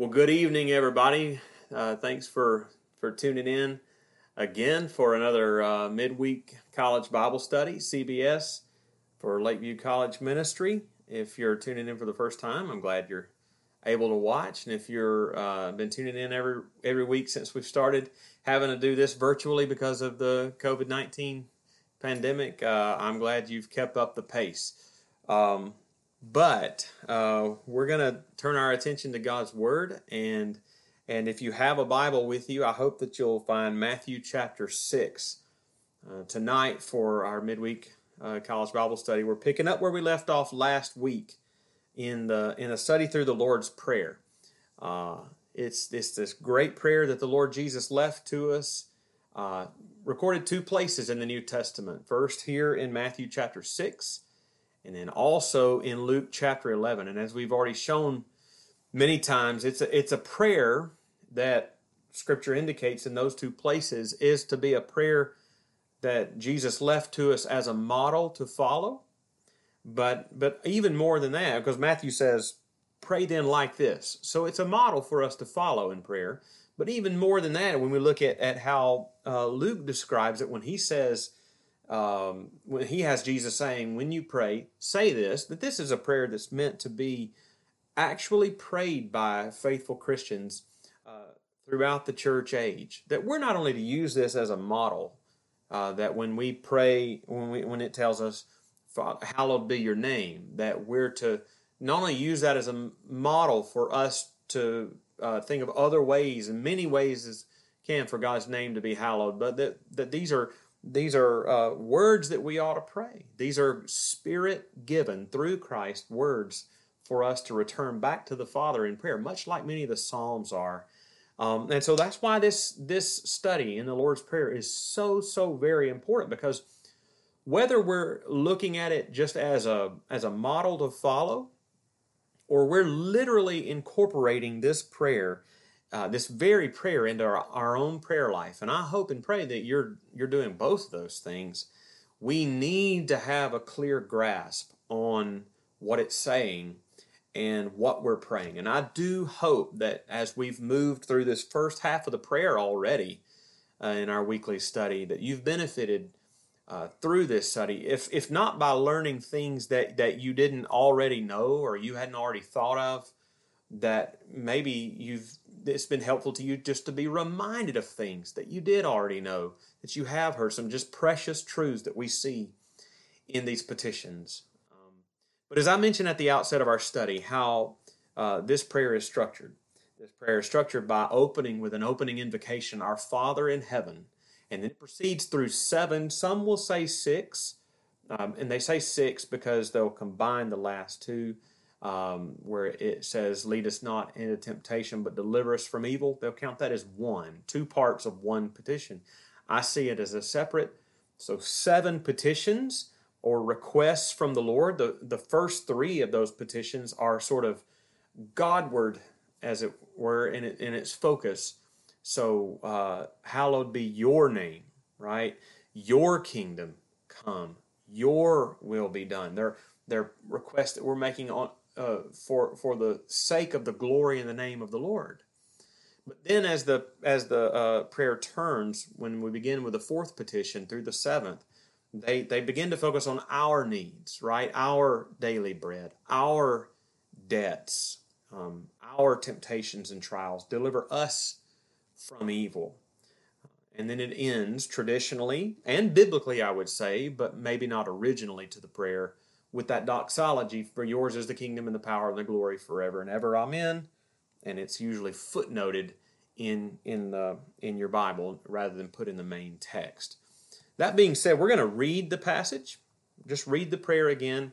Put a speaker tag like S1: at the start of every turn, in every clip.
S1: Well, good evening, everybody. Uh, thanks for for tuning in again for another uh, midweek college Bible study, CBS for Lakeview College Ministry. If you're tuning in for the first time, I'm glad you're able to watch. And if you're uh, been tuning in every every week since we've started having to do this virtually because of the COVID nineteen pandemic, uh, I'm glad you've kept up the pace. Um, but uh, we're going to turn our attention to God's Word. And, and if you have a Bible with you, I hope that you'll find Matthew chapter 6 uh, tonight for our midweek uh, college Bible study. We're picking up where we left off last week in, the, in a study through the Lord's Prayer. Uh, it's, it's this great prayer that the Lord Jesus left to us, uh, recorded two places in the New Testament. First, here in Matthew chapter 6 and then also in Luke chapter 11. And as we've already shown many times, it's a, it's a prayer that Scripture indicates in those two places is to be a prayer that Jesus left to us as a model to follow. But but even more than that, because Matthew says, "Pray then like this." So it's a model for us to follow in prayer. But even more than that, when we look at at how uh, Luke describes it, when he says, um, when he has Jesus saying, when you pray, say this, that this is a prayer that's meant to be actually prayed by faithful Christians uh, throughout the church age. That we're not only to use this as a model, uh, that when we pray, when, we, when it tells us, hallowed be your name, that we're to not only use that as a model for us to uh, think of other ways and many ways as can for God's name to be hallowed, but that, that these are these are uh, words that we ought to pray. These are spirit given through Christ words for us to return back to the Father in prayer, much like many of the Psalms are. Um, and so that's why this this study in the Lord's Prayer is so so very important because whether we're looking at it just as a as a model to follow, or we're literally incorporating this prayer uh, this very prayer into our, our own prayer life. And I hope and pray that you're you're doing both of those things. We need to have a clear grasp on what it's saying and what we're praying. And I do hope that as we've moved through this first half of the prayer already uh, in our weekly study, that you've benefited uh, through this study. If if not by learning things that that you didn't already know or you hadn't already thought of, that maybe you've it's been helpful to you just to be reminded of things that you did already know, that you have heard, some just precious truths that we see in these petitions. Um, but as I mentioned at the outset of our study, how uh, this prayer is structured. This prayer is structured by opening with an opening invocation, Our Father in heaven. And then it proceeds through seven, some will say six, um, and they say six because they'll combine the last two um, where it says, Lead us not into temptation, but deliver us from evil. They'll count that as one, two parts of one petition. I see it as a separate, so seven petitions or requests from the Lord. The, the first three of those petitions are sort of Godward, as it were, in, it, in its focus. So, uh, hallowed be your name, right? Your kingdom come, your will be done. They're, they're requests that we're making on, uh, for for the sake of the glory and the name of the Lord. But then, as the as the uh, prayer turns, when we begin with the fourth petition through the seventh, they they begin to focus on our needs, right? Our daily bread, our debts, um, our temptations and trials. Deliver us from evil. And then it ends traditionally and biblically, I would say, but maybe not originally to the prayer with that doxology, for yours is the kingdom and the power and the glory forever and ever. Amen. And it's usually footnoted in in the in your Bible rather than put in the main text. That being said, we're going to read the passage. Just read the prayer again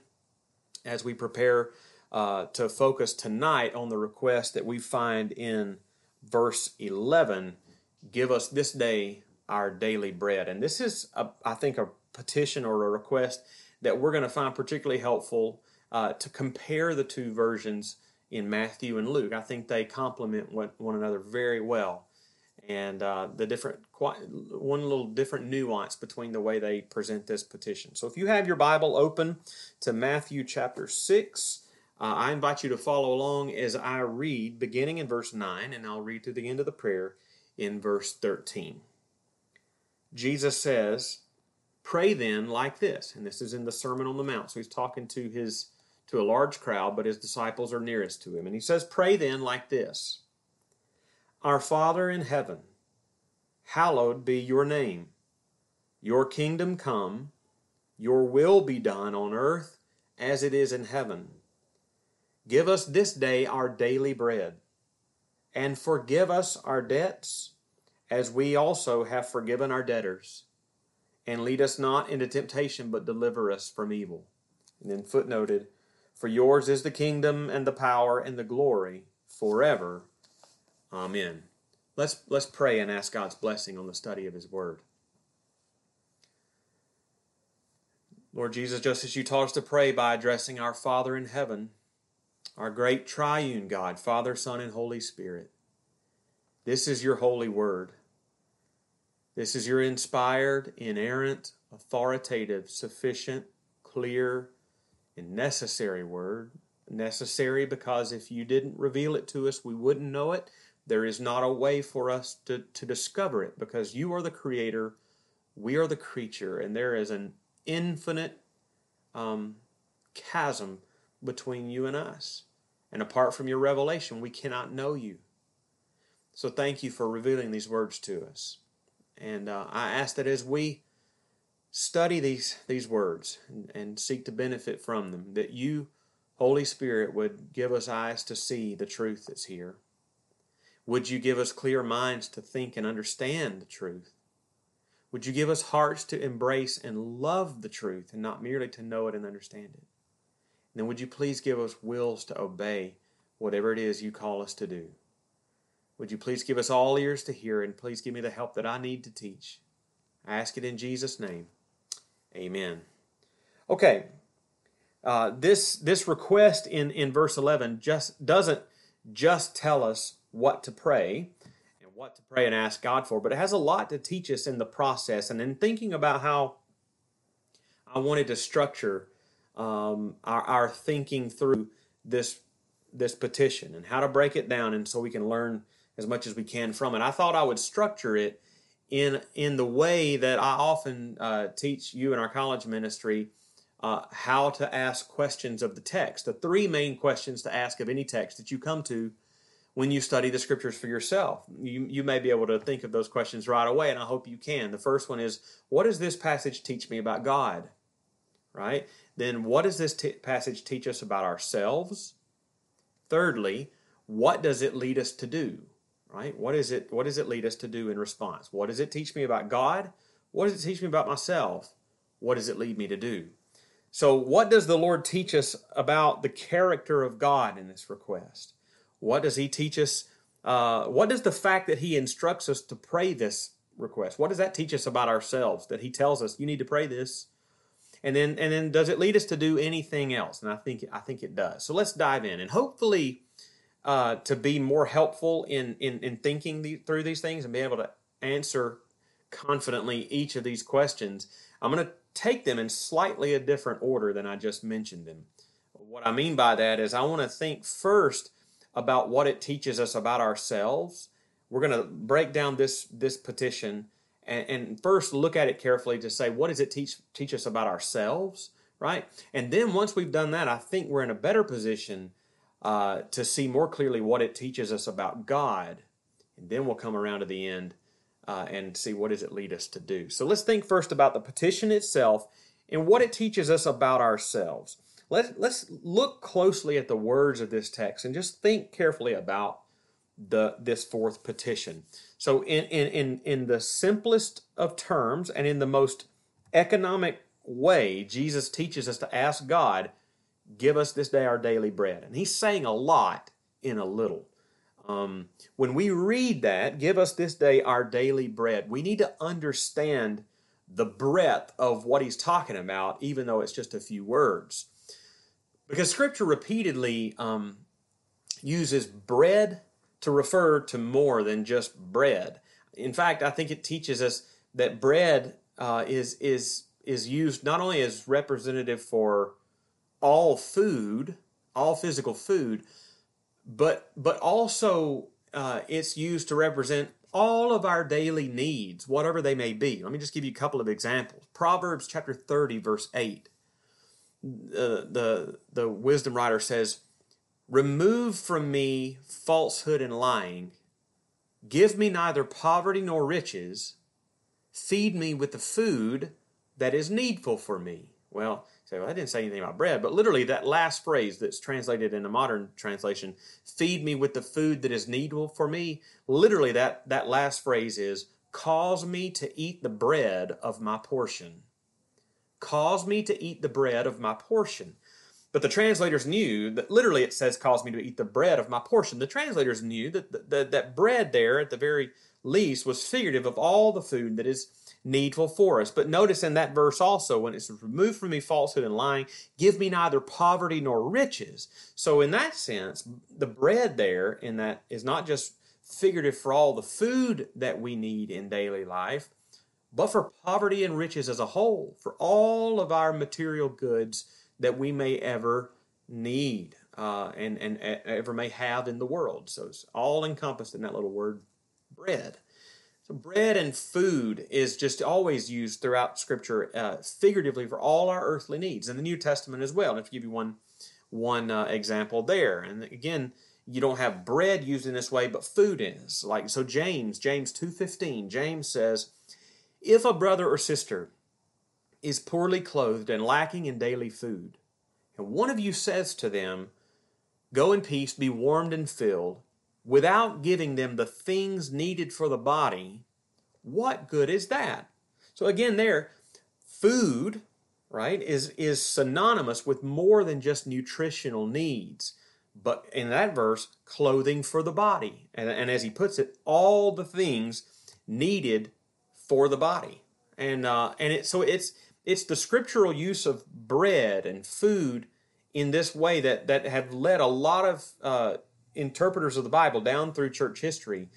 S1: as we prepare uh, to focus tonight on the request that we find in verse 11 give us this day our daily bread and this is a, i think a petition or a request that we're going to find particularly helpful uh, to compare the two versions in Matthew and Luke. I think they complement one, one another very well. And uh, the different, quite, one little different nuance between the way they present this petition. So if you have your Bible open to Matthew chapter 6, Uh, I invite you to follow along as I read, beginning in verse 9, and I'll read to the end of the prayer in verse 13. Jesus says, Pray then like this. And this is in the Sermon on the Mount. So he's talking to his to a large crowd, but his disciples are nearest to him. And he says, Pray then like this Our Father in heaven, hallowed be your name. Your kingdom come, your will be done on earth as it is in heaven. Give us this day our daily bread, and forgive us our debts, as we also have forgiven our debtors. And lead us not into temptation, but deliver us from evil. And then footnoted, For yours is the kingdom, and the power, and the glory, forever. Amen. Let's, let's pray and ask God's blessing on the study of His Word. Lord Jesus, just as you taught us to pray by addressing our Father in heaven, our great triune God, Father, Son, and Holy Spirit. This is your holy word. This is your inspired, inerrant, authoritative, sufficient, clear, and necessary word. Necessary because if you didn't reveal it to us, we wouldn't know it. There is not a way for us to, to discover it because you are the creator, we are the creature, and there is an infinite um, chasm between you and us. And apart from your revelation, we cannot know you. So thank you for revealing these words to us. And uh, I ask that as we study these, these words and, and seek to benefit from them, that you, Holy Spirit, would give us eyes to see the truth that's here. Would you give us clear minds to think and understand the truth? Would you give us hearts to embrace and love the truth and not merely to know it and understand it? And then would you please give us wills to obey whatever it is you call us to do? Would you please give us all ears to hear and please give me the help that I need to teach? I ask it in Jesus' name. Amen. Okay. Uh, this this request in, in verse 11 just doesn't just tell us what to pray and what to pray and ask God for, but it has a lot to teach us in the process. And in thinking about how I wanted to structure um, our, our thinking through this this petition and how to break it down, and so we can learn as much as we can from it. I thought I would structure it in in the way that I often uh, teach you in our college ministry uh, how to ask questions of the text. The three main questions to ask of any text that you come to when you study the scriptures for yourself. You, you may be able to think of those questions right away, and I hope you can. The first one is What does this passage teach me about God? Right? Then, what does this t- passage teach us about ourselves? Thirdly, what does it lead us to do? Right? What is it? What does it lead us to do in response? What does it teach me about God? What does it teach me about myself? What does it lead me to do? So, what does the Lord teach us about the character of God in this request? What does He teach us? Uh, what does the fact that He instructs us to pray this request? What does that teach us about ourselves? That He tells us you need to pray this and then and then does it lead us to do anything else? And I think I think it does. So let's dive in, and hopefully uh, to be more helpful in in, in thinking the, through these things and be able to answer confidently each of these questions. I'm going to take them in slightly a different order than I just mentioned them. What I mean by that is I want to think first about what it teaches us about ourselves. We're going to break down this this petition and, and first look at it carefully to say what does it teach teach us about ourselves, right? And then once we've done that, I think we're in a better position uh, to see more clearly what it teaches us about God, and then we'll come around to the end uh, and see what does it lead us to do. So let's think first about the petition itself and what it teaches us about ourselves. Let's let's look closely at the words of this text and just think carefully about the this fourth petition. So in in in, in the simplest of terms and in the most economic way, Jesus teaches us to ask God, give us this day our daily bread. And he's saying a lot in a little. Um, when we read that, give us this day our daily bread, we need to understand the breadth of what he's talking about, even though it's just a few words. Because scripture repeatedly um, uses bread to refer to more than just bread. In fact, I think it teaches us that bread uh, is is is used not only as representative for all food, all physical food, but but also uh, it's used to represent all of our daily needs, whatever they may be. Let me just give you a couple of examples. Proverbs chapter 30, verse 8. Uh, the, the wisdom writer says, Remove from me falsehood and lying. Give me neither poverty nor riches. Feed me with the food that is needful for me. Well, say, well, I didn't say anything about bread, but literally that last phrase that's translated in a modern translation, feed me with the food that is needful for me, literally that, that last phrase is, cause me to eat the bread of my portion. Cause me to eat the bread of my portion. But the translators knew that literally it says, cause me to eat the bread of my portion. The translators knew that, that, that bread there at the very least was figurative of all the food that is needful for us. But notice in that verse also, when it says, Remove from me falsehood and lying, give me neither poverty nor riches. So, in that sense, the bread there in that is not just figurative for all the food that we need in daily life, but for poverty and riches as a whole, for all of our material goods that we may ever need uh, and, and ever may have in the world. So, it's all encompassed in that little word, bread. So bread and food is just always used throughout Scripture uh, figuratively for all our earthly needs, in the New Testament as well. And if you give you one one uh, example there, and again, you don't have bread used in this way, but food is. Like so, James, James two fifteen, James says, if a brother or sister is poorly clothed and lacking in daily food, and one of you says to them, Go in peace, be warmed and filled, without giving them the things needed for the body, what good is that? So again, there, food, right, is, is synonymous with more than just nutritional needs. But in that verse, clothing for the body. And, and as he puts it, all the things needed for the body. And uh, and it so it's it's the scriptural use of bread and food in this way that that have led a lot of uh, interpreters of the Bible down through church history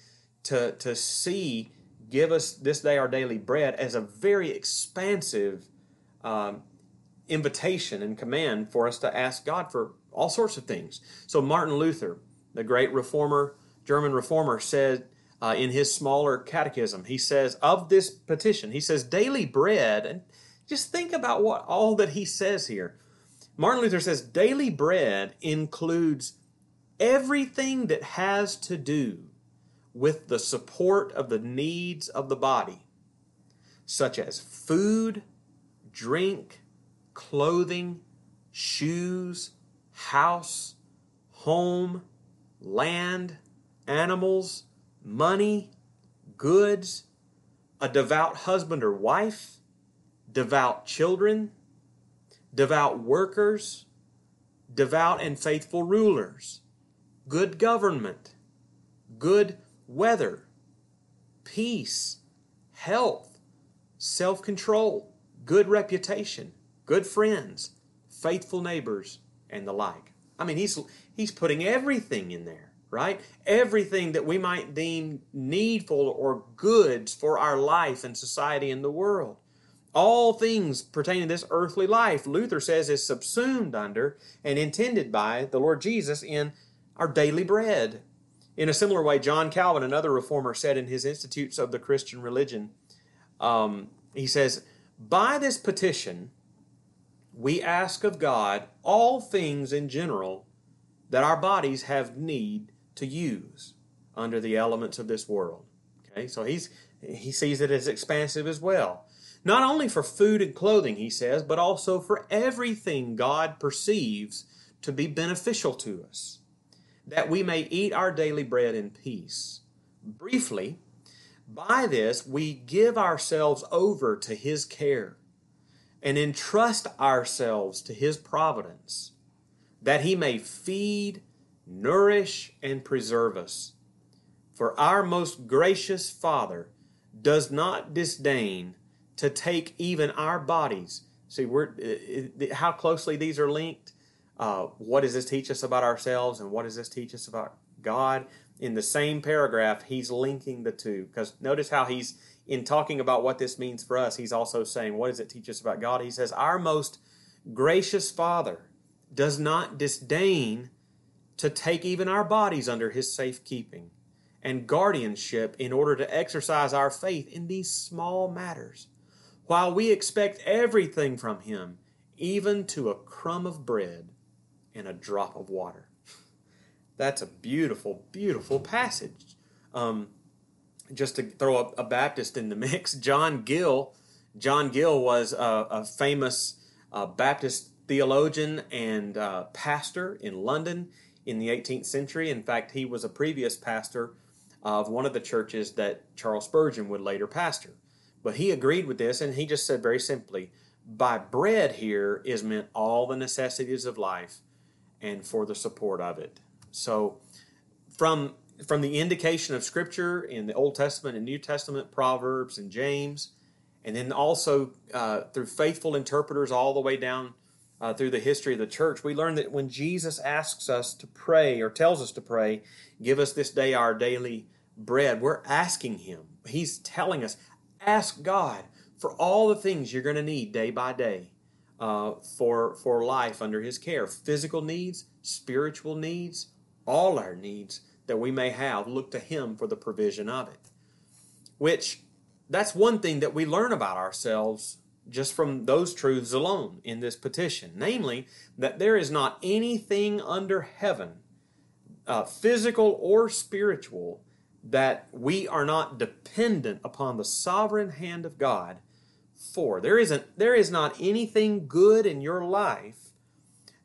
S1: to, to see give us this day our daily bread as a very expansive um, invitation and command for us to ask God for all sorts of things. So Martin Luther, the great reformer, German reformer, said uh, in his smaller catechism, he says of this petition, he says daily bread, and just think about what all that he says here. Martin Luther says daily bread includes everything that has to do with the support of the needs of the body, such as food, drink, clothing, shoes, house, home, land, animals, money, goods, a devout husband or wife, devout children, devout workers, devout and faithful rulers good government, good weather, peace, health, self control, good reputation, good friends, faithful neighbors, and the like. I mean, he's, he's putting everything in there, right? Everything that we might deem needful or goods for our life and society in the world. All things pertaining to this earthly life, Luther says, is subsumed under and intended by the Lord Jesus in our daily bread. In a similar way, John Calvin, another reformer, said in his Institutes of the Christian Religion, um, he says, By this petition, we ask of God all things in general that our bodies have need to use under the elements of this world. Okay, so he's he sees it as expansive as well. Not only for food and clothing, he says, but also for everything God perceives to be beneficial to us that we may eat our daily bread in peace. Briefly, by this we give ourselves over to His care and entrust ourselves to His providence, that He may feed, nourish, and preserve us. For our most gracious Father does not disdain to take even our bodies. See, we're, uh, uh, how closely these are linked uh, what does this teach us about ourselves and what does this teach us about God? In the same paragraph, he's linking the two. Because notice how he's, in talking about what this means for us, he's also saying, what does it teach us about God? He says, Our most gracious Father does not disdain to take even our bodies under his safekeeping and guardianship in order to exercise our faith in these small matters, while we expect everything from him, even to a crumb of bread and a drop of water. That's a beautiful, beautiful passage. Um, just to throw a, a, Baptist in the mix, John Gill. John Gill was a, a famous uh, Baptist theologian and uh, pastor in London in the 18th century. In fact, he was a previous pastor of one of the churches that Charles Spurgeon would later pastor. But he agreed with this and he just said very simply, by bread here is meant all the necessities of life and for the support of it. So from from the indication of scripture in the Old Testament and New Testament, Proverbs and James, and then also uh, through faithful interpreters all the way down uh, through the history of the church, we learn that when Jesus asks us to pray or tells us to pray, give us this day our daily bread, we're asking Him. He's telling us, ask God for all the things you're going to need day by day uh, for, for life under His care physical needs, spiritual needs, all our needs that we may have. Look to Him for the provision of it. Which, that's one thing that we learn about ourselves just from those truths alone in this petition namely, that there is not anything under heaven, uh, physical or spiritual, that we are not dependent upon the sovereign hand of God for. There isn't there is not anything good in your life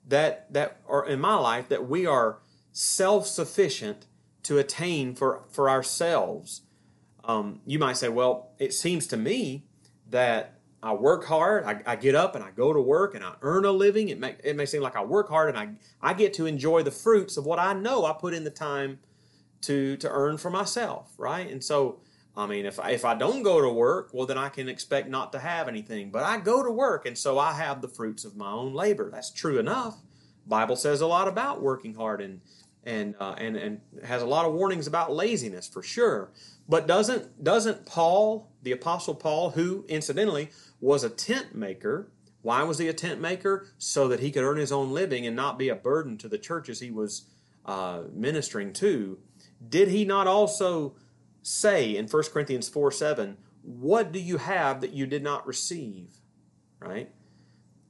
S1: that that or in my life that we are self-sufficient to attain for for ourselves. Um, you might say, well, it seems to me that I work hard. I, I, get up and I go to work and I earn a living. It may, it may seem like I work hard and I, I get to enjoy the fruits of what I know I put in the time to, to earn for myself, right? And so, I mean, if I, if I don't go to work, well, then I can expect not to have anything. But I go to work and so I have the fruits of my own labor. That's true enough. Bible says a lot about working hard and, and, uh, and, and has a lot of warnings about laziness for sure. But doesn't, doesn't Paul, the Apostle Paul, who incidentally was a tent maker. Why was he a tent maker? So that he could earn his own living and not be a burden to the churches he was uh, ministering to. Did he not also say in 1 Corinthians 4 7, What do you have that you did not receive? Right?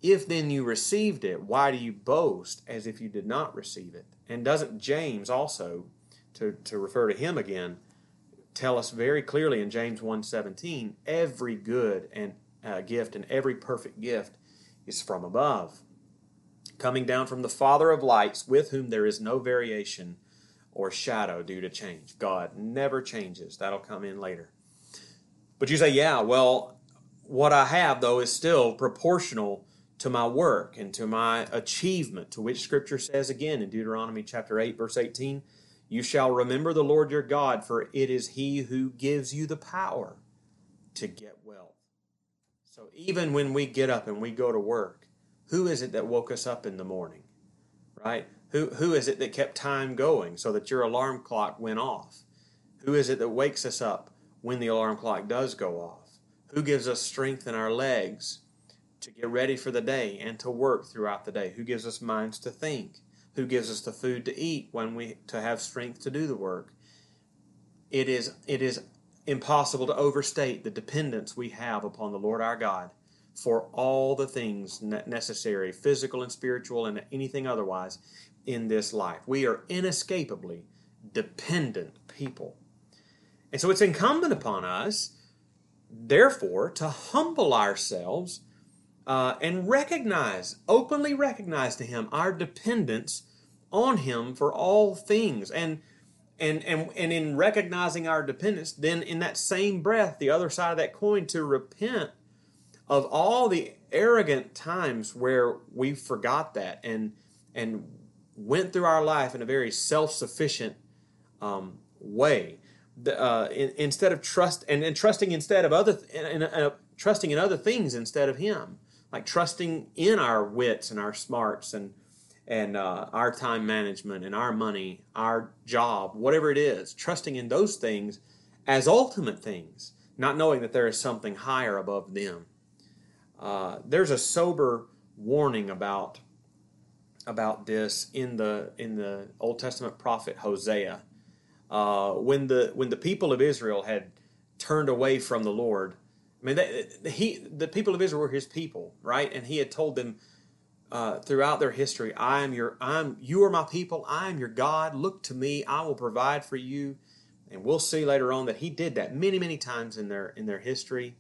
S1: If then you received it, why do you boast as if you did not receive it? And doesn't James also, to, to refer to him again, tell us very clearly in James 1:17, every good and uh, gift, and every perfect gift is from above, coming down from the Father of lights, with whom there is no variation or shadow due to change. God never changes. That'll come in later. But you say, yeah, well, what I have, though, is still proportional to my work and to my achievement, to which Scripture says again in Deuteronomy chapter 8, verse 18, You shall remember the Lord your God, for it is He who gives you the power to get wealth. So even when we get up and we go to work, who is it that woke us up in the morning? Right? Who, who is it that kept time going so that your alarm clock went off? Who is it that wakes us up when the alarm clock does go off? Who gives us strength in our legs to get ready for the day and to work throughout the day? Who gives us minds to think? Who gives us the food to eat when we to have strength to do the work? It is it is impossible to overstate the dependence we have upon the Lord our God for all the things necessary, physical and spiritual, and anything otherwise in this life. We are inescapably dependent people. And so it's incumbent upon us, therefore, to humble ourselves uh, and recognize, openly recognize to Him our dependence on Him for all things. And and and and in recognizing our dependence then in that same breath the other side of that coin to repent of all the arrogant times where we forgot that and and went through our life in a very self-sufficient um, way. Uh, in, instead of trust and, and trusting instead of other and, and, trusting in other things instead of him. Like trusting in our wits and our smarts and and uh, our time management and our money, our job, whatever it is, trusting in those things as ultimate things, not knowing that there is something higher above them. Uh, there's a sober warning about about this in the in the Old Testament prophet Hosea. Uh, when the when the people of Israel had turned away from the Lord, I mean, they, he the people of Israel were His people, right? And He had told them uh, throughout their history, "I am your, I'm you are my people. I am your God. Look to me. I will provide for you." And we'll see later on that He did that many many times in their in their history.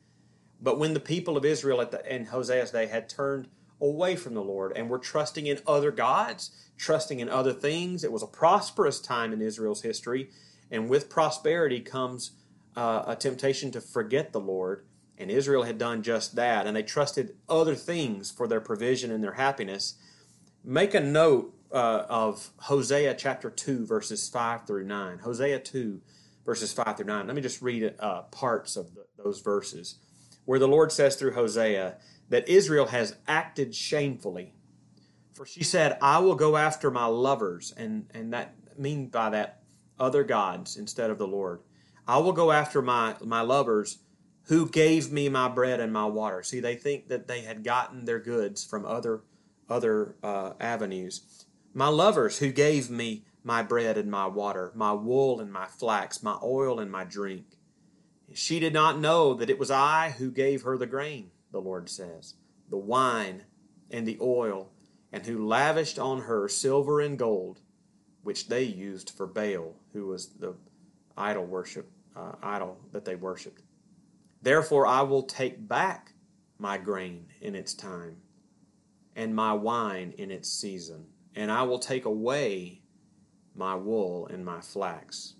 S1: But when the people of Israel at the in Hosea's day had turned away from the Lord and were trusting in other gods, trusting in other things. It was a prosperous time in Israel's history, and with prosperity comes uh, a temptation to forget the Lord. And Israel had done just that, and they trusted other things for their provision and their happiness. Make a note uh, of Hosea chapter 2, verses 5 through 9. Hosea 2, verses 5 through 9. Let me just read uh, parts of the, those verses, where the Lord says through Hosea, that Israel has acted shamefully. For she said, I will go after my lovers, and, and that mean by that other gods instead of the Lord. I will go after my, my lovers who gave me my bread and my water. See, they think that they had gotten their goods from other other uh, avenues. My lovers who gave me my bread and my water, my wool and my flax, my oil and my drink. She did not know that it was I who gave her the grain the Lord says, the wine and the oil, and who lavished on her silver and gold, which they used for Baal, who was the idol worship, uh, idol that they worshipped. Therefore, I will take back my grain in its time, and my wine in its season, and I will take away my wool and my flax.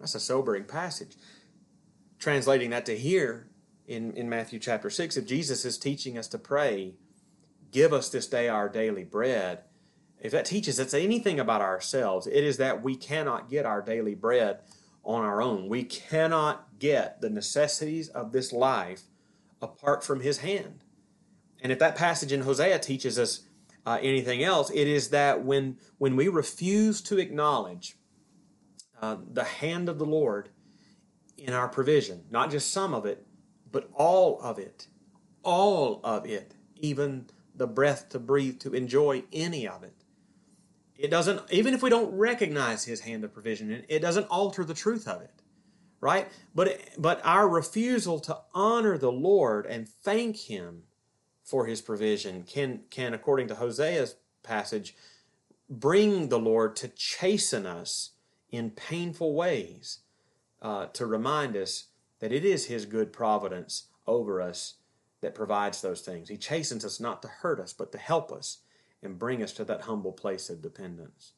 S1: That's a sobering passage. Translating that to here, in, in Matthew chapter 6, if Jesus is teaching us to pray, give us this day our daily bread, if that teaches us anything about ourselves, it is that we cannot get our daily bread on our own. We cannot get the necessities of this life apart from His hand. And if that passage in Hosea teaches us uh, anything else, it is that when, when we refuse to acknowledge uh, the hand of the Lord in our provision, not just some of it, but all of it, all of it, even the breath to breathe, to enjoy any of it. It doesn't, even if we don't recognize His hand of provision, it doesn't alter the truth of it, right? But, but our refusal to honor the Lord and thank Him for His provision can, can according to Hosea's passage, bring the Lord to chasten us in painful ways, uh, to remind us that it is His good providence over us that provides those things. He chastens us not to hurt us, but to help us and bring us to that humble place of dependence.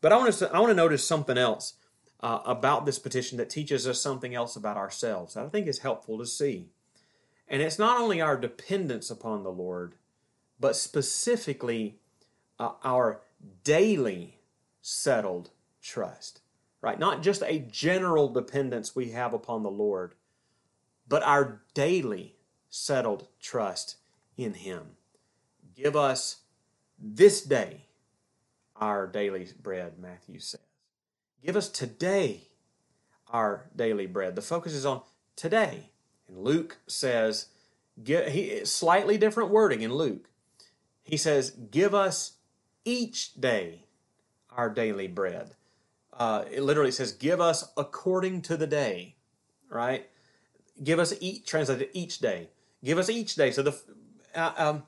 S1: But I want to, I want to notice something else uh, about this petition that teaches us something else about ourselves that I think is helpful to see. And it's not only our dependence upon the Lord, but specifically uh, our daily settled trust right? Not just a general dependence we have upon the Lord, but our daily settled trust in Him. Give us this day our daily bread, Matthew says. Give us today our daily bread. The focus is on today. And Luke says, he, slightly different wording in Luke. He says, Give us each day our daily bread uh, it literally says, "Give us according to the day," right? Give us each translated each day. Give us each day. So the uh, um,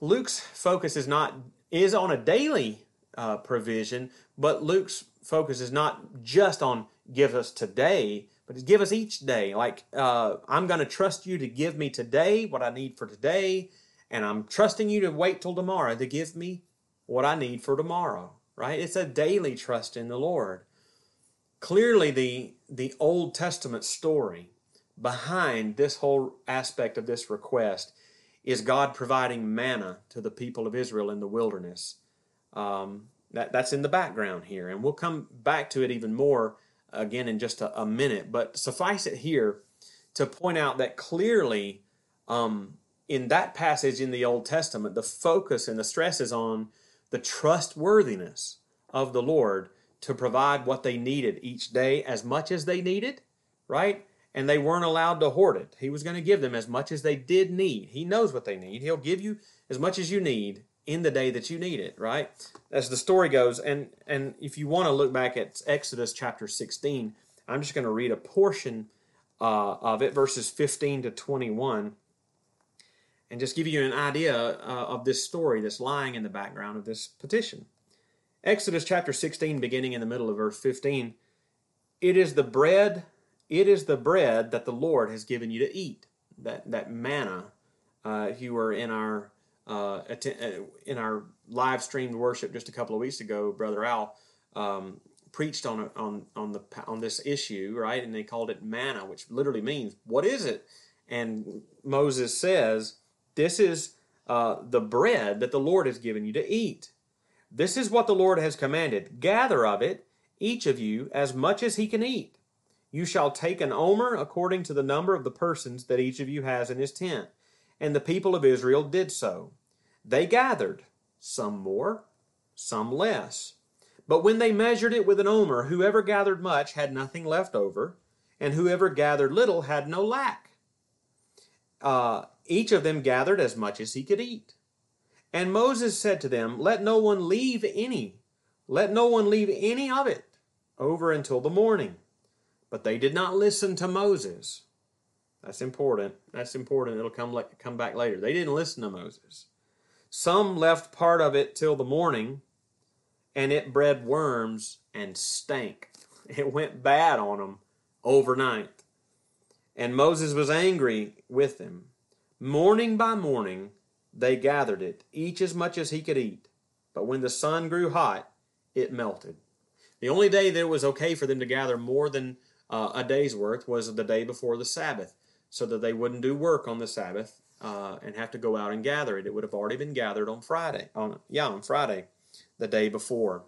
S1: Luke's focus is not is on a daily uh, provision, but Luke's focus is not just on give us today, but give us each day. Like uh, I'm going to trust you to give me today what I need for today, and I'm trusting you to wait till tomorrow to give me what I need for tomorrow right? It's a daily trust in the Lord. Clearly, the, the Old Testament story behind this whole aspect of this request is God providing manna to the people of Israel in the wilderness. Um, that, that's in the background here, and we'll come back to it even more again in just a, a minute. But suffice it here to point out that clearly, um, in that passage in the Old Testament, the focus and the stress is on the trustworthiness of the Lord to provide what they needed each day as much as they needed, right? And they weren't allowed to hoard it. He was going to give them as much as they did need. He knows what they need. He'll give you as much as you need in the day that you need it, right? As the story goes, and and if you want to look back at Exodus chapter 16, I'm just going to read a portion uh, of it, verses 15 to 21, and just give you an idea uh, of this story that's lying in the background of this petition. Exodus chapter 16, beginning in the middle of verse 15, it is the bread, it is the bread that the Lord has given you to eat. That that manna. Uh, if you were in our uh, uh, in our live streamed worship just a couple of weeks ago, Brother Al um, preached on on on the on this issue, right? And they called it manna, which literally means what is it? And Moses says, "This is uh, the bread that the Lord has given you to eat. This is what the Lord has commanded: gather of it, each of you, as much as he can eat. You shall take an omer according to the number of the persons that each of you has in his tent." And the people of Israel did so. They gathered, some more, some less. But when they measured it with an omer, whoever gathered much had nothing left over, and whoever gathered little had no lack. Uh, each of them gathered as much as he could eat. And Moses said to them, Let no one leave any, let no one leave any of it over until the morning. But they did not listen to Moses. That's important. That's important. It'll come come back later. They didn't listen to Moses. Some left part of it till the morning, and it bred worms and stank. It went bad on them overnight. And Moses was angry with them. Morning by morning, they gathered it, each as much as he could eat. But when the sun grew hot, it melted. The only day that it was okay for them to gather more than uh, a day's worth was the day before the Sabbath so that they wouldn't do work on the Sabbath uh, and have to go out and gather it. It would have already been gathered on Friday. On yeah, on Friday, the day before.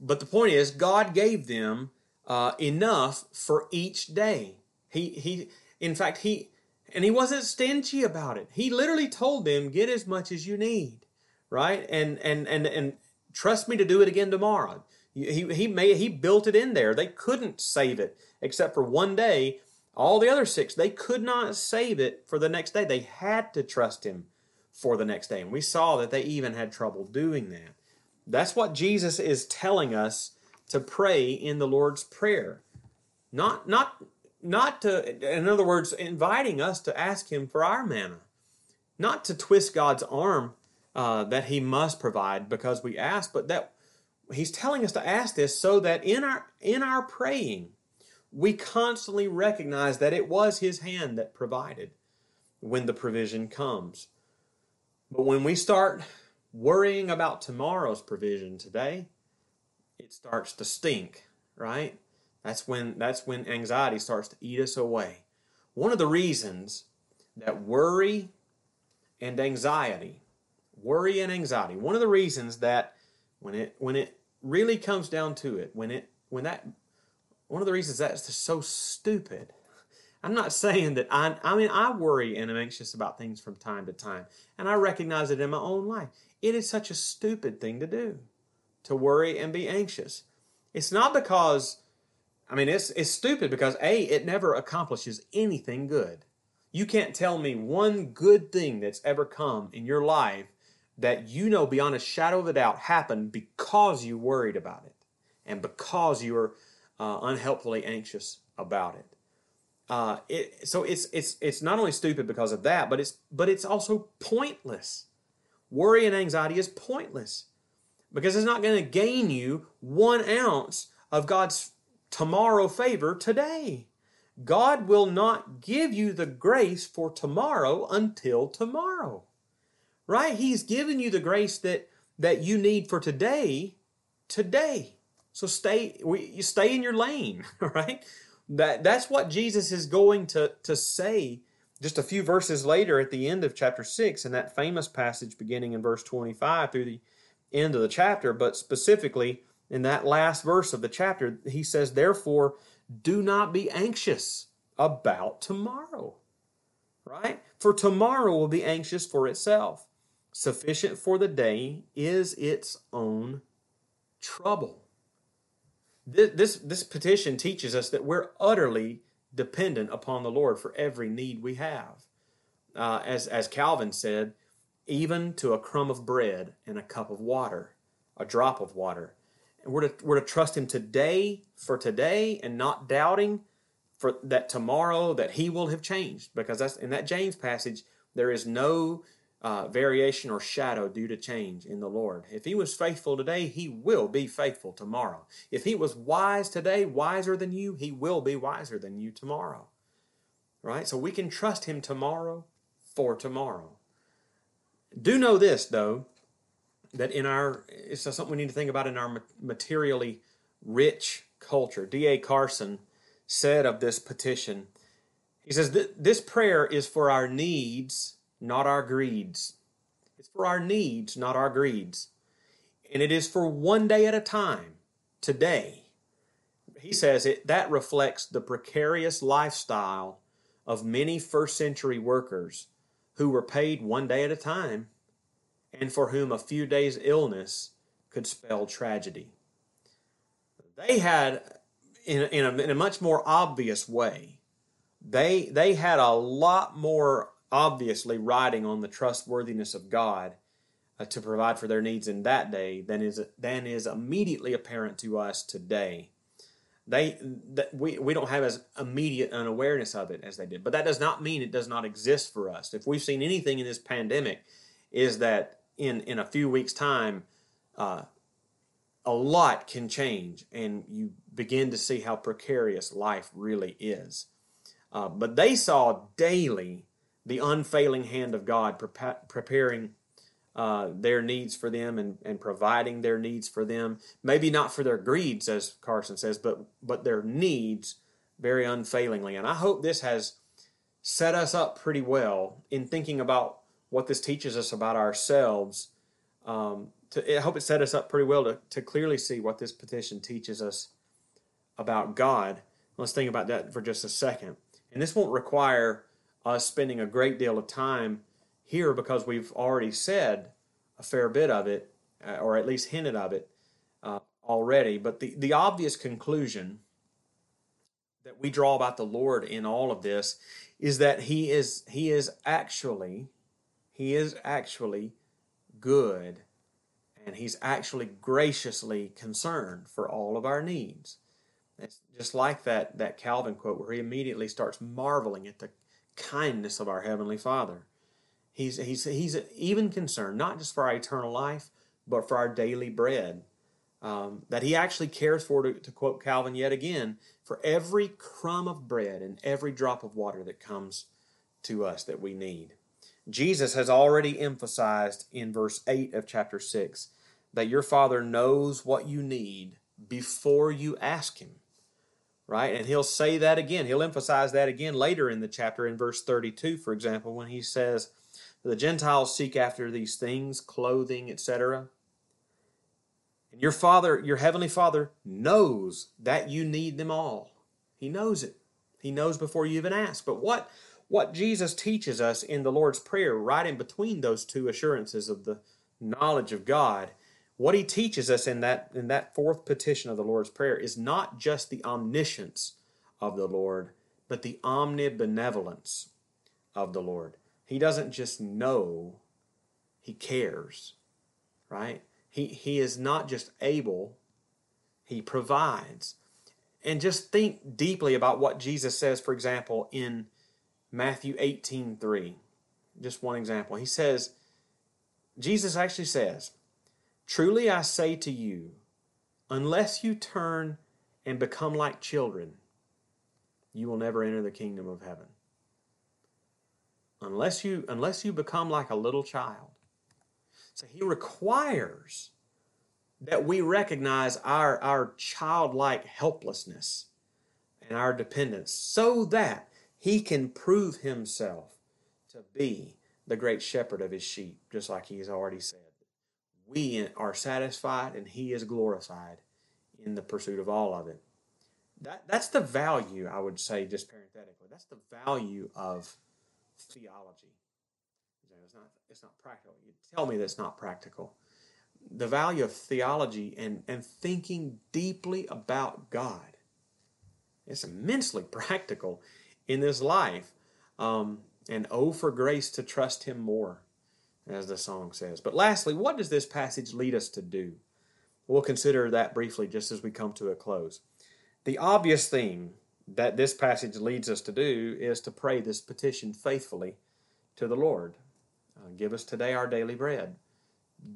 S1: But the point is, God gave them uh, enough for each day. He he. In fact, he and he wasn't stingy about it. He literally told them, "Get as much as you need." Right, and and and and trust me to do it again tomorrow. He he made he built it in there. They couldn't save it except for one day all the other six, they could not save it for the next day. They had to trust Him for the next day. And we saw that they even had trouble doing that. That's what Jesus is telling us to pray in the Lord's Prayer. Not, not, not to, in other words, inviting us to ask Him for our manna. Not to twist God's arm uh, that He must provide because we ask, but that He's telling us to ask this so that in our in our praying, we constantly recognize that it was His hand that provided when the provision comes. But when we start worrying about tomorrow's provision today, it starts to stink, right? That's when that's when anxiety starts to eat us away. One of the reasons that worry and anxiety, worry and anxiety, one of the reasons that when it when it really comes down to it, when it when that one of the reasons that's so stupid. I'm not saying that I, I mean, I worry and I'm anxious about things from time to time, and I recognize it in my own life. It is such a stupid thing to do, to worry and be anxious. It's not because, I mean, it's, it's stupid because A, it never accomplishes anything good. You can't tell me one good thing that's ever come in your life that you know beyond a shadow of a doubt happened because you worried about it and because you were uh, unhelpfully anxious about it. Uh, it. So it's it's it's not only stupid because of that, but it's but it's also pointless. Worry and anxiety is pointless because it's not going to gain you one ounce of God's tomorrow favor today. God will not give you the grace for tomorrow until tomorrow. Right? He's given you the grace that that you need for today today. So stay we, you stay in your lane, right? That that's what Jesus is going to to say just a few verses later at the end of chapter 6 in that famous passage beginning in verse 25 through the end of the chapter, but specifically in that last verse of the chapter, he says, Therefore, do not be anxious about tomorrow. Right? For tomorrow will be anxious for itself. Sufficient for the day is its own trouble. This, this, this petition teaches us that we're utterly dependent upon the Lord for every need we have. Uh, as, as Calvin said, even to a crumb of bread and a cup of water, a drop of water. And we're to, we're to trust Him today for today and not doubting for that tomorrow that He will have changed. Because that's in that James passage, there is no uh, variation or shadow due to change in the Lord. If He was faithful today, He will be faithful tomorrow. If He was wise today, wiser than you, He will be wiser than you tomorrow. Right? So we can trust Him tomorrow for tomorrow. Do know this, though, that in our, it's something we need to think about in our materially rich culture. D.A. Carson said of this petition, he says, This prayer is for our needs, not our greeds. It's for our needs, not our greeds. And it is for one day at a time, today. He says it that reflects the precarious lifestyle of many first century workers who were paid one day at a time and for whom a few days' illness could spell tragedy. They had, in, in, a, in a much more obvious way, they, they had a lot more obviously riding on the trustworthiness of God uh, to provide for their needs in that day than is, than is immediately apparent to us today. They that we, we don't have as immediate an awareness of it as they did. But that does not mean it does not exist for us. If we've seen anything in this pandemic is that in in a few weeks time uh, a lot can change and you begin to see how precarious life really is uh, but they saw daily the unfailing hand of god preparing uh, their needs for them and, and providing their needs for them. Maybe not for their greeds, as Carson says, but but their needs very unfailingly. And I hope this has set us up pretty well in thinking about what this teaches us about ourselves. Um, to, I hope it set us up pretty well to, to clearly see what this petition teaches us about God. Let's think about that for just a second. And this won't require us spending a great deal of time here because we've already said a fair bit of it, uh, or at least hinted of it uh, already. But the, the obvious conclusion that we draw about the Lord in all of this is that he is he is actually he is actually good and he's actually graciously concerned for all of our needs. It's just like that that Calvin quote where he immediately starts marveling at the kindness of our heavenly Father. He's, he's, he's even concerned, not just for our eternal life, but for our daily bread. Um, that he actually cares for, to, to quote Calvin yet again, for every crumb of bread and every drop of water that comes to us that we need. Jesus has already emphasized in verse 8 of chapter 6 that your Father knows what you need before you ask Him. Right? And He'll say that again. He'll emphasize that again later in the chapter in verse 32, for example, when He says, the Gentiles seek after these things, clothing, etc. And your Father, your Heavenly Father, knows that you need them all. He knows it. He knows before you even ask. But what, what Jesus teaches us in the Lord's Prayer, right in between those two assurances of the knowledge of God, what he teaches us in that, in that fourth petition of the Lord's Prayer is not just the omniscience of the Lord, but the omnibenevolence of the Lord. He doesn't just know, he cares, right? He, he is not just able, he provides. And just think deeply about what Jesus says, for example, in Matthew 18 3. Just one example. He says, Jesus actually says, Truly I say to you, unless you turn and become like children, you will never enter the kingdom of heaven unless you unless you become like a little child. So he requires that we recognize our, our childlike helplessness and our dependence so that he can prove himself to be the great shepherd of his sheep, just like he has already said. We are satisfied and he is glorified in the pursuit of all of it. That, that's the value, I would say, just parenthetically, that's the value of theology. It's not, it's not practical. You tell me that's not practical. The value of theology and, and thinking deeply about God. It's immensely practical in this life. Um, and oh, for grace to trust Him more, as the song says. But lastly, what does this passage lead us to do? We'll consider that briefly just as we come to a close. The obvious theme that this passage leads us to do is to pray this petition faithfully to the Lord. Uh, give us today our daily bread.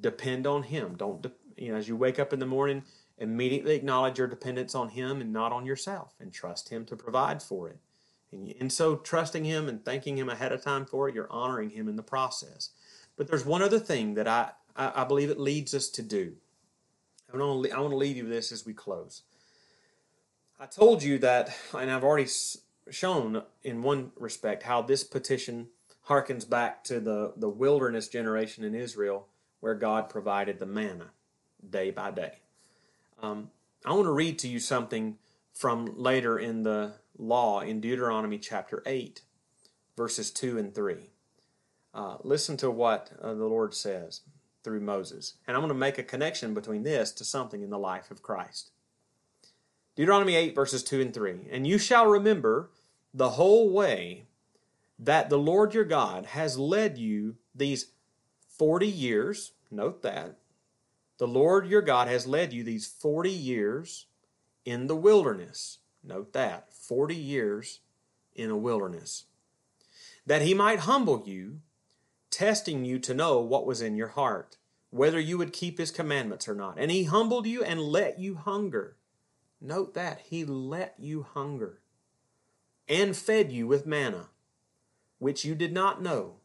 S1: Depend on Him. Don't, de- you know, as you wake up in the morning, immediately acknowledge your dependence on Him and not on yourself, and trust Him to provide for it. And in so trusting Him and thanking Him ahead of time for it, you're honoring Him in the process. But there's one other thing that I, I, I believe it leads us to do. I want to, I want to leave you with this as we close. I told you that, and I've already shown in one respect how this petition harkens back to the, the wilderness generation in Israel where God provided the manna day by day. Um, I want to read to you something from later in the law in Deuteronomy chapter 8, verses 2 and 3. Uh, listen to what uh, the Lord says through Moses. And I'm going to make a connection between this to something in the life of Christ. Deuteronomy 8, verses 2 and 3. And you shall remember the whole way that the Lord your God has led you these 40 years. Note that. The Lord your God has led you these 40 years in the wilderness. Note that. 40 years in a wilderness. That he might humble you, testing you to know what was in your heart, whether you would keep his commandments or not. And he humbled you and let you hunger Note that he let you hunger and fed you with manna, which you did not know,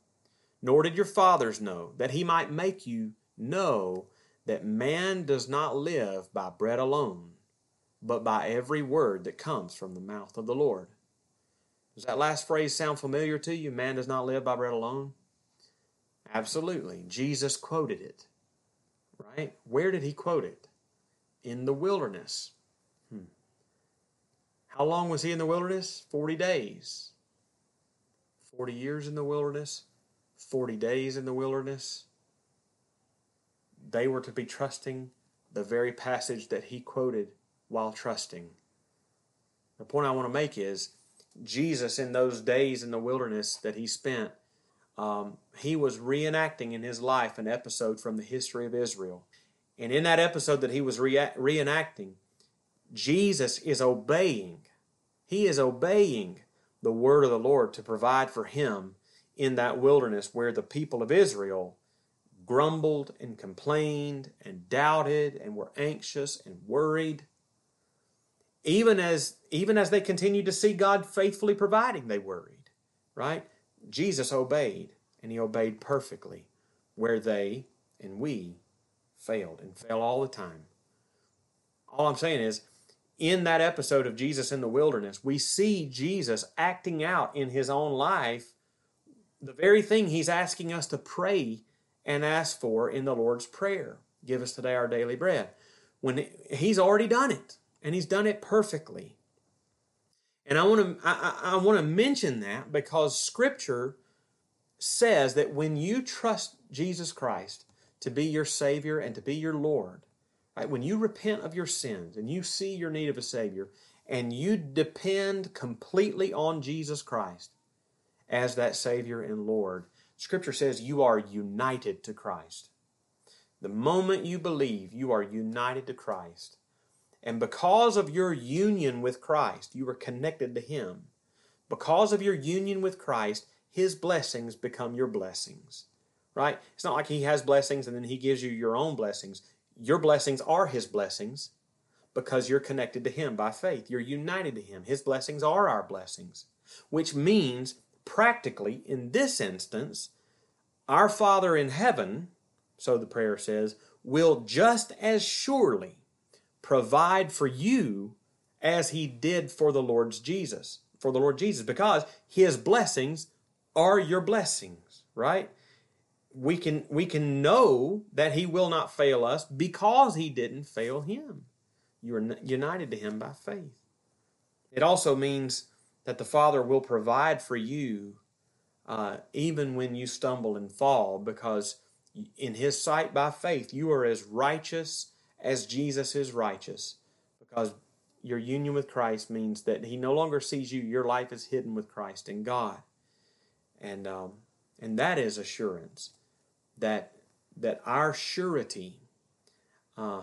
S1: nor did your fathers know, that he might make you know that man does not live by bread alone, but by every word that comes from the mouth of the Lord. Does that last phrase sound familiar to you? Man does not live by bread alone? Absolutely. Jesus quoted it, right? Where did he quote it? In the wilderness. Hmm. How long was he in the wilderness? 40 days. 40 years in the wilderness, 40 days in the wilderness. They were to be trusting the very passage that he quoted while trusting. The point I want to make is Jesus, in those days in the wilderness that he spent, um, he was reenacting in his life an episode from the history of Israel. And in that episode that he was re- reenacting, Jesus is obeying. He is obeying the word of the Lord to provide for him in that wilderness where the people of Israel grumbled and complained and doubted and were anxious and worried. Even as even as they continued to see God faithfully providing, they worried. Right? Jesus obeyed, and he obeyed perfectly, where they and we failed and fail all the time. All I'm saying is in that episode of Jesus in the wilderness, we see Jesus acting out in his own life the very thing he's asking us to pray and ask for in the Lord's Prayer. Give us today our daily bread. When he's already done it, and he's done it perfectly. And I want to I, I want to mention that because Scripture says that when you trust Jesus Christ to be your Savior and to be your Lord, Right? When you repent of your sins and you see your need of a Savior and you depend completely on Jesus Christ as that Savior and Lord, Scripture says you are united to Christ. The moment you believe, you are united to Christ. And because of your union with Christ, you are connected to Him. Because of your union with Christ, His blessings become your blessings. Right? It's not like He has blessings and then He gives you your own blessings your blessings are His blessings because you're connected to Him by faith. You're united to Him. His blessings are our blessings, which means, practically, in this instance, our Father in heaven, so the prayer says, will just as surely provide for you as He did for the Lord's Jesus, for the Lord Jesus, because His blessings are your blessings, right? we can we can know that he will not fail us because he didn't fail him. You are united to him by faith. It also means that the Father will provide for you uh, even when you stumble and fall, because in His sight by faith you are as righteous as Jesus is righteous, because your union with Christ means that He no longer sees you. Your life is hidden with Christ in God, and um, and that is assurance that that our surety, uh,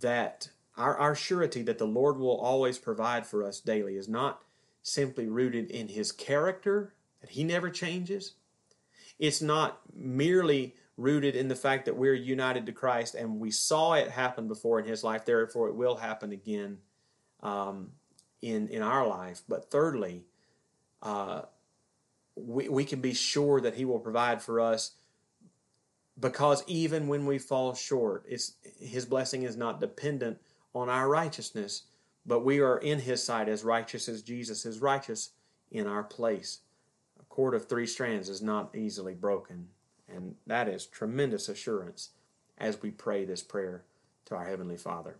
S1: that our, our surety that the Lord will always provide for us daily is not simply rooted in His character, that He never changes. It's not merely rooted in the fact that we're united to Christ and we saw it happen before in His life, therefore it will happen again um, in in our life. But thirdly, uh, we we can be sure that He will provide for us because even when we fall short, it's His blessing is not dependent on our righteousness, but we are in His sight as righteous as Jesus is righteous in our place. A cord of three strands is not easily broken, and that is tremendous assurance as we pray this prayer to our Heavenly Father.